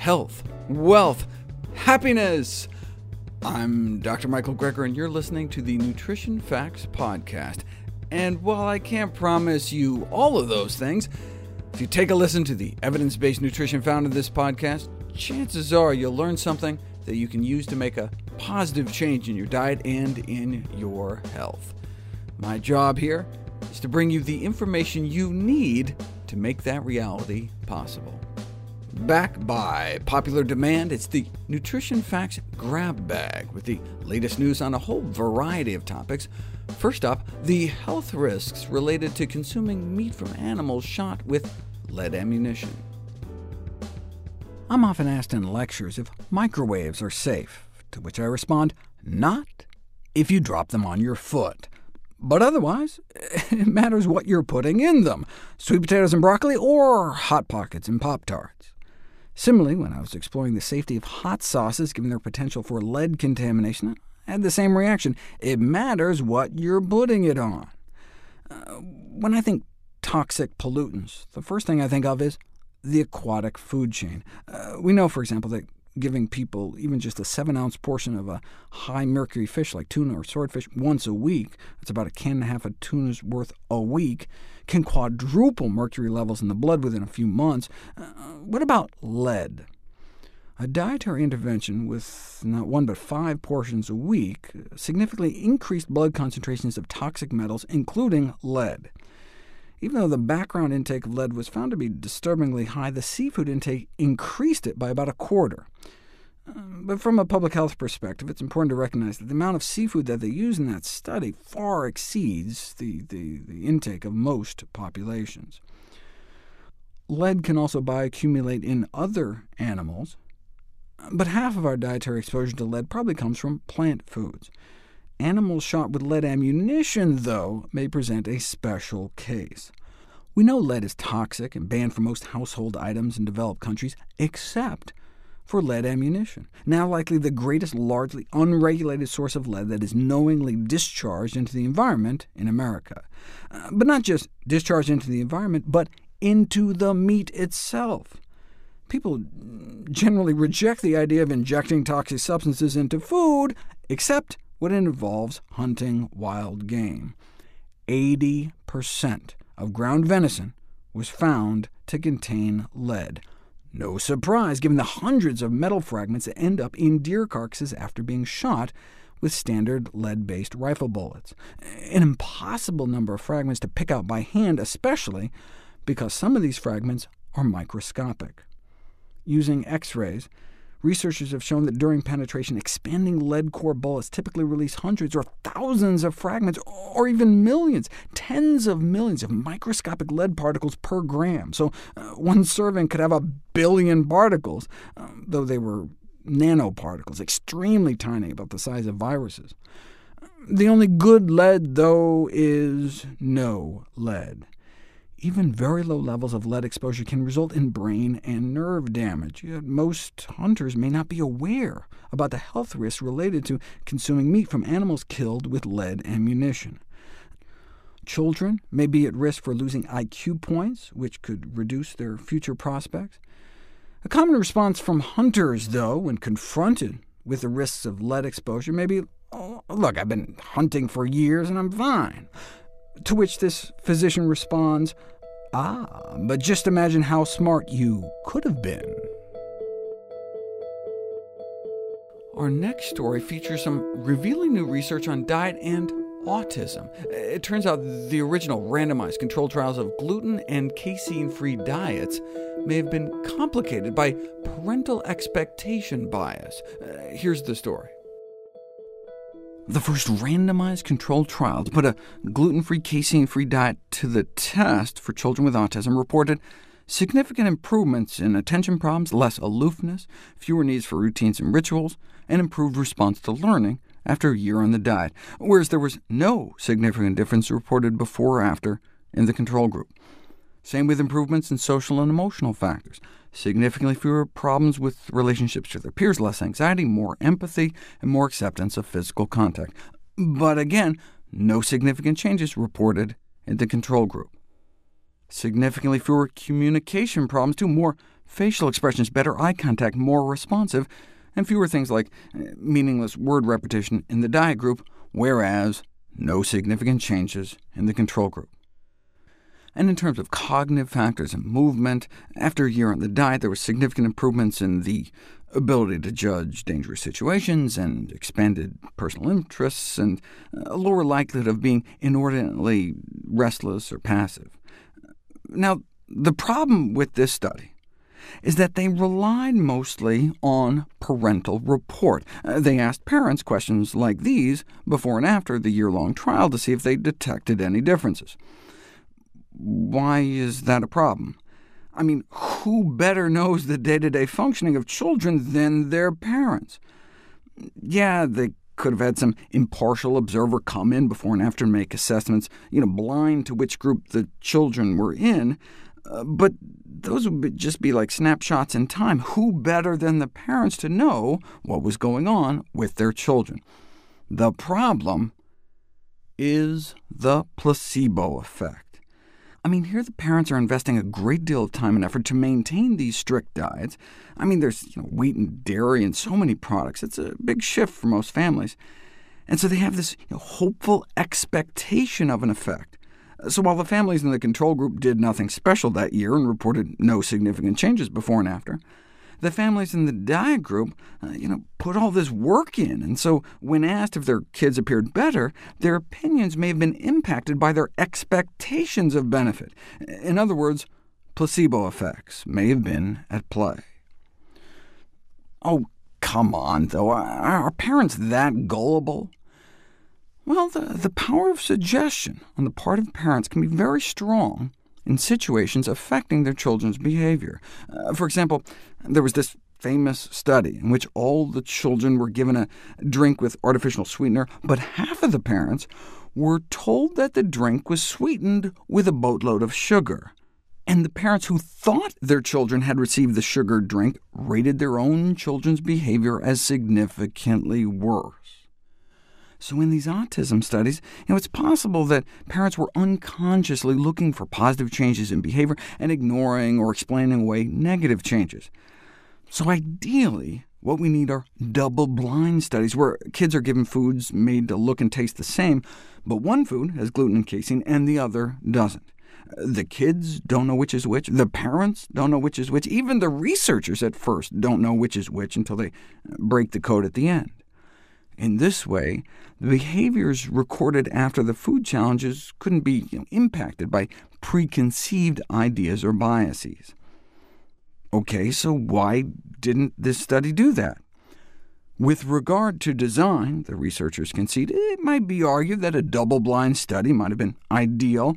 health, wealth, happiness. I'm Dr. Michael Greger, and you're listening to the Nutrition Facts Podcast. And while I can't promise you all of those things, if you take a listen to the evidence based nutrition found in this podcast, chances are you'll learn something that you can use to make a positive change in your diet and in your health. My job here is to bring you the information you need to make that reality possible. Back by popular demand, it's the Nutrition Facts Grab Bag with the latest news on a whole variety of topics. First up, the health risks related to consuming meat from animals shot with lead ammunition. I'm often asked in lectures if microwaves are safe, to which I respond, not if you drop them on your foot. But otherwise, it matters what you're putting in them, sweet potatoes and broccoli, or Hot Pockets and Pop-Tarts. Similarly, when I was exploring the safety of hot sauces given their potential for lead contamination, I had the same reaction. It matters what you're putting it on. Uh, when I think toxic pollutants, the first thing I think of is the aquatic food chain. Uh, we know, for example, that giving people even just a 7-ounce portion of a high-mercury fish like tuna or swordfish once a week, that's about a can and a half of tuna's worth a week, can quadruple mercury levels in the blood within a few months. Uh, what about lead? A dietary intervention with not one but five portions a week significantly increased blood concentrations of toxic metals, including lead. Even though the background intake of lead was found to be disturbingly high, the seafood intake increased it by about a quarter. Um, but from a public health perspective, it's important to recognize that the amount of seafood that they use in that study far exceeds the, the, the intake of most populations. Lead can also bioaccumulate in other animals, but half of our dietary exposure to lead probably comes from plant foods. Animals shot with lead ammunition, though, may present a special case. We know lead is toxic and banned from most household items in developed countries, except for lead ammunition, now likely the greatest largely unregulated source of lead that is knowingly discharged into the environment in America. Uh, but not just discharged into the environment, but into the meat itself. People generally reject the idea of injecting toxic substances into food, except when it involves hunting wild game. 80% of ground venison was found to contain lead. No surprise, given the hundreds of metal fragments that end up in deer carcasses after being shot with standard lead-based rifle bullets. An impossible number of fragments to pick out by hand, especially because some of these fragments are microscopic. Using X-rays, Researchers have shown that during penetration, expanding lead core bullets typically release hundreds or thousands of fragments, or even millions, tens of millions of microscopic lead particles per gram. So uh, one serving could have a billion particles, uh, though they were nanoparticles, extremely tiny, about the size of viruses. The only good lead, though, is no lead. Even very low levels of lead exposure can result in brain and nerve damage. Yet Most hunters may not be aware about the health risks related to consuming meat from animals killed with lead ammunition. Children may be at risk for losing IQ points, which could reduce their future prospects. A common response from hunters, though, when confronted with the risks of lead exposure may be, oh, look, I've been hunting for years and I'm fine. To which this physician responds, Ah, but just imagine how smart you could have been. Our next story features some revealing new research on diet and autism. It turns out the original randomized controlled trials of gluten and casein-free diets may have been complicated by parental expectation bias. Uh, here's the story. The first randomized controlled trial to put a gluten-free, casein-free diet to the test for children with autism reported significant improvements in attention problems, less aloofness, fewer needs for routines and rituals, and improved response to learning after a year on the diet, whereas there was no significant difference reported before or after in the control group. Same with improvements in social and emotional factors significantly fewer problems with relationships to their peers, less anxiety, more empathy, and more acceptance of physical contact. But again, no significant changes reported in the control group. Significantly fewer communication problems, too, more facial expressions better, eye contact more responsive, and fewer things like eh, meaningless word repetition in the diet group, whereas no significant changes in the control group. And in terms of cognitive factors and movement, after a year on the diet, there were significant improvements in the ability to judge dangerous situations, and expanded personal interests, and a lower likelihood of being inordinately restless or passive. Now, the problem with this study is that they relied mostly on parental report. Uh, they asked parents questions like these before and after the year-long trial to see if they detected any differences. Why is that a problem? I mean, who better knows the day-to-day -day functioning of children than their parents? Yeah, they could have had some impartial observer come in before and after and make assessments, you know, blind to which group the children were in, uh, but those would just be like snapshots in time. Who better than the parents to know what was going on with their children? The problem is the placebo effect. I mean, here the parents are investing a great deal of time and effort to maintain these strict diets. I mean, there's you know, wheat and dairy and so many products. It's a big shift for most families. And so they have this you know, hopeful expectation of an effect. So while the families in the control group did nothing special that year and reported no significant changes before and after, the families in the diet group uh, you know, put all this work in, and so when asked if their kids appeared better, their opinions may have been impacted by their expectations of benefit. In other words, placebo effects may have been at play. Oh, come on, though. Are parents that gullible? Well, the, the power of suggestion on the part of parents can be very strong in situations affecting their children's behavior. Uh, for example, there was this famous study in which all the children were given a drink with artificial sweetener, but half of the parents were told that the drink was sweetened with a boatload of sugar. And the parents who thought their children had received the sugar drink rated their own children's behavior as significantly worse. So in these autism studies, you know, it's possible that parents were unconsciously looking for positive changes in behavior and ignoring or explaining away negative changes. So ideally, what we need are double-blind studies, where kids are given foods made to look and taste the same, but one food has gluten and casein and the other doesn't. The kids don't know which is which, the parents don't know which is which, even the researchers at first don't know which is which until they break the code at the end. In this way, the behaviors recorded after the food challenges couldn't be you know, impacted by preconceived ideas or biases. OK, so why didn't this study do that? With regard to design, the researchers concede, it might be argued that a double-blind study might have been ideal,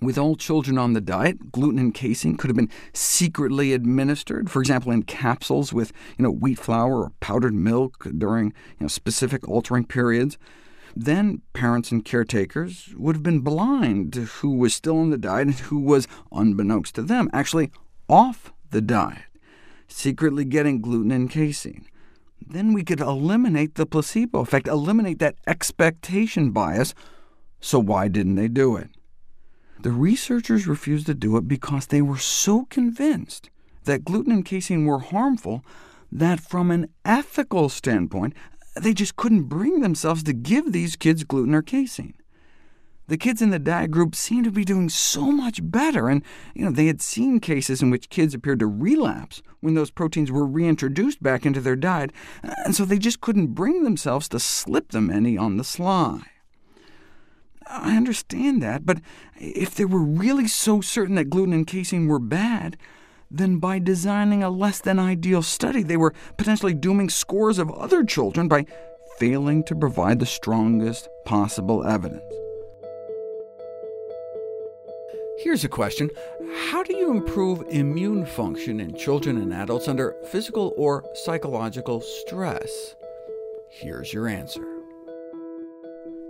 with all children on the diet, gluten and casein could have been secretly administered, for example, in capsules with you know, wheat flour or powdered milk during you know, specific altering periods. Then parents and caretakers would have been blind to who was still on the diet and who was, unbeknownst to them, actually off the diet, secretly getting gluten and casein. Then we could eliminate the placebo effect, eliminate that expectation bias. So why didn't they do it? The researchers refused to do it because they were so convinced that gluten and casein were harmful that from an ethical standpoint, they just couldn't bring themselves to give these kids gluten or casein. The kids in the diet group seemed to be doing so much better, and you know, they had seen cases in which kids appeared to relapse when those proteins were reintroduced back into their diet, and so they just couldn't bring themselves to slip them any on the sly. I understand that, but if they were really so certain that gluten and casein were bad, then by designing a less-than-ideal study, they were potentially dooming scores of other children by failing to provide the strongest possible evidence. Here's a question. How do you improve immune function in children and adults under physical or psychological stress? Here's your answer.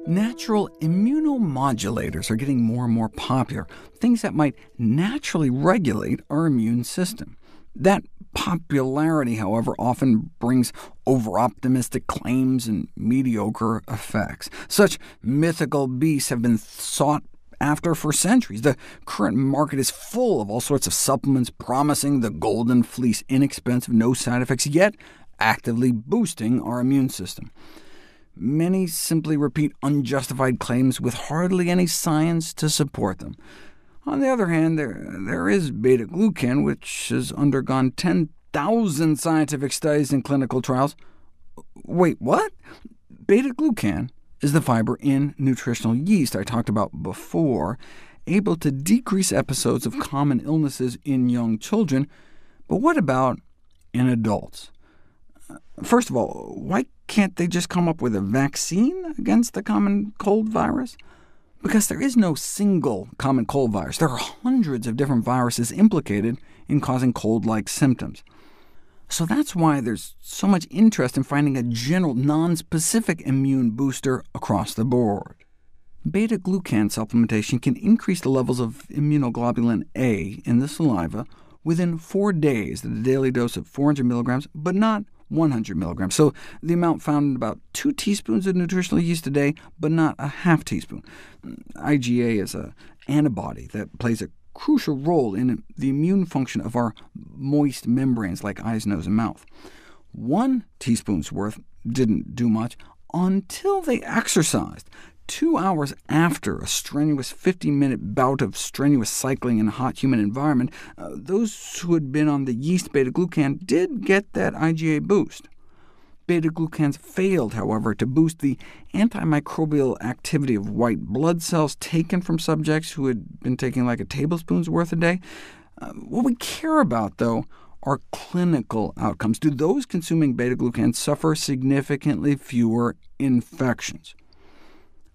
Natural immunomodulators are getting more and more popular, things that might naturally regulate our immune system. That popularity, however, often brings over-optimistic claims and mediocre effects. Such mythical beasts have been sought after for centuries. The current market is full of all sorts of supplements promising the golden fleece, inexpensive, no side effects, yet actively boosting our immune system. Many simply repeat unjustified claims with hardly any science to support them. On the other hand, there, there is beta-glucan, which has undergone 10,000 scientific studies and clinical trials. Wait, what? Beta-glucan is the fiber in nutritional yeast I talked about before, able to decrease episodes of common illnesses in young children. But what about in adults? First of all, why can't they just come up with a vaccine against the common cold virus? Because there is no single common cold virus. There are hundreds of different viruses implicated in causing cold-like symptoms. So that's why there's so much interest in finding a general, non-specific immune booster across the board. Beta-glucan supplementation can increase the levels of immunoglobulin A in the saliva within four days at a daily dose of 400 milligrams, but not 100 milligrams. So the amount found in about 2 teaspoons of nutritional yeast a day, but not a half teaspoon. IgA is an antibody that plays a crucial role in the immune function of our moist membranes like eyes, nose, and mouth. One teaspoon's worth didn't do much until they exercised. Two hours after a strenuous 50-minute bout of strenuous cycling in a hot, humid environment, uh, those who had been on the yeast beta-glucan did get that IgA boost. Beta-glucans failed, however, to boost the antimicrobial activity of white blood cells taken from subjects who had been taking like a tablespoon's worth a day. Uh, what we care about, though, are clinical outcomes. Do those consuming beta-glucans suffer significantly fewer infections?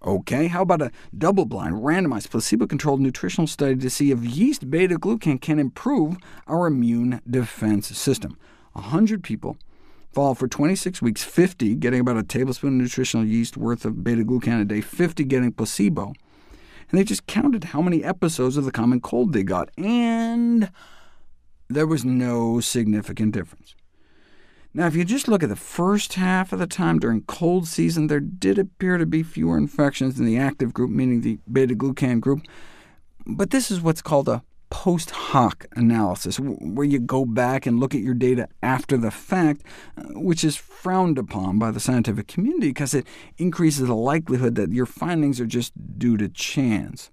OK, how about a double-blind, randomized, placebo-controlled nutritional study to see if yeast beta-glucan can improve our immune defense system? 100 people followed for 26 weeks, 50 getting about a tablespoon of nutritional yeast worth of beta-glucan a day, 50 getting placebo. And they just counted how many episodes of the common cold they got, and there was no significant difference. Now, if you just look at the first half of the time during cold season, there did appear to be fewer infections in the active group, meaning the beta-glucan group. But this is what's called a post hoc analysis, where you go back and look at your data after the fact, uh, which is frowned upon by the scientific community because it increases the likelihood that your findings are just due to chance.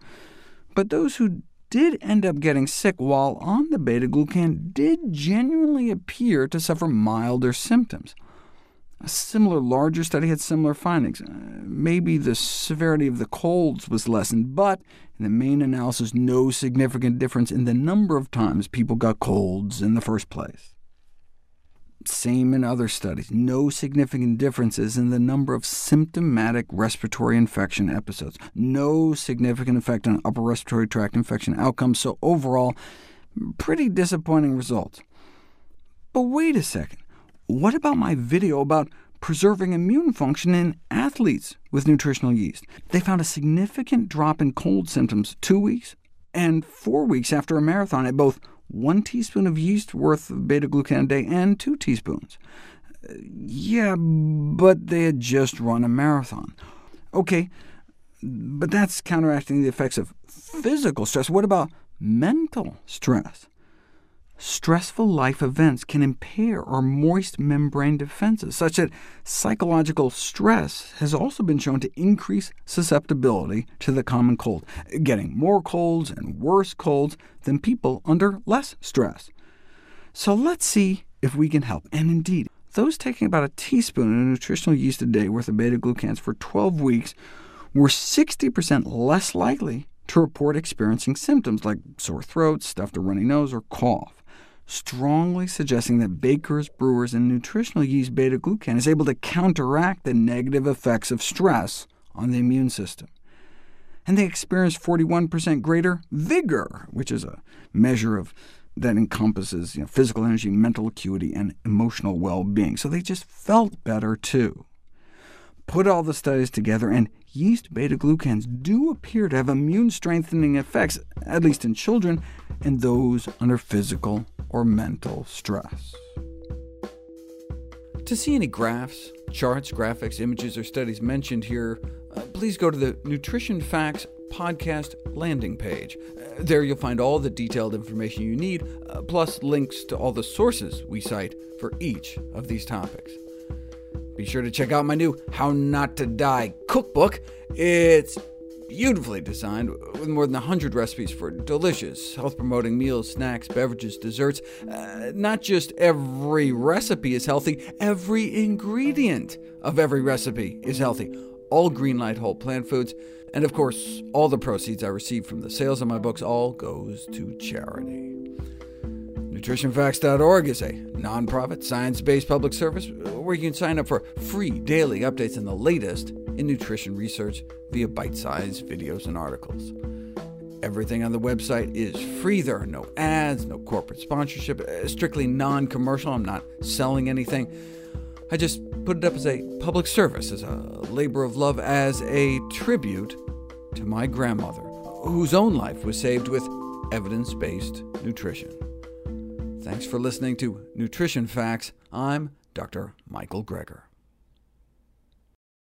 But those who did end up getting sick while on the beta-glucan did genuinely appear to suffer milder symptoms. A similar larger study had similar findings. Uh, maybe the severity of the colds was lessened, but in the main analysis, no significant difference in the number of times people got colds in the first place. Same in other studies, no significant differences in the number of symptomatic respiratory infection episodes, no significant effect on upper respiratory tract infection outcomes, so overall, pretty disappointing results. But wait a second, what about my video about preserving immune function in athletes with nutritional yeast? They found a significant drop in cold symptoms two weeks and four weeks after a marathon at both 1 teaspoon of yeast worth of beta-glucan a day and 2 teaspoons. Yeah, but they had just run a marathon. OK, but that's counteracting the effects of physical stress. What about mental stress? Stressful life events can impair our moist membrane defenses, such that psychological stress has also been shown to increase susceptibility to the common cold, getting more colds and worse colds than people under less stress. So let's see if we can help. And indeed, those taking about a teaspoon of nutritional yeast a day worth of beta-glucans for 12 weeks were 60% less likely to report experiencing symptoms like sore throat, stuffed or runny nose, or cough strongly suggesting that bakers, brewers, and nutritional yeast beta-glucan is able to counteract the negative effects of stress on the immune system. And they experienced 41% greater vigor, which is a measure of that encompasses you know, physical energy, mental acuity, and emotional well-being. So they just felt better, too. Put all the studies together, and yeast beta-glucans do appear to have immune-strengthening effects, at least in children, and those under physical or mental stress. To see any graphs, charts, graphics, images, or studies mentioned here, uh, please go to the Nutrition Facts Podcast landing page. There you'll find all the detailed information you need, uh, plus links to all the sources we cite for each of these topics. Be sure to check out my new How Not to Die cookbook. It's beautifully designed, with more than 100 recipes for delicious, health-promoting meals, snacks, beverages, desserts. Uh, not just every recipe is healthy, every ingredient of every recipe is healthy. All Greenlight whole plant foods, and of course, all the proceeds I receive from the sales of my books all goes to charity. NutritionFacts.org is a nonprofit, science-based public service where you can sign up for free daily updates on the latest in nutrition research via bite-sized videos and articles. Everything on the website is free. There are no ads, no corporate sponsorship, uh, strictly non-commercial. I'm not selling anything. I just put it up as a public service, as a labor of love, as a tribute to my grandmother, whose own life was saved with evidence-based nutrition. Thanks for listening to Nutrition Facts. I'm Dr. Michael Greger.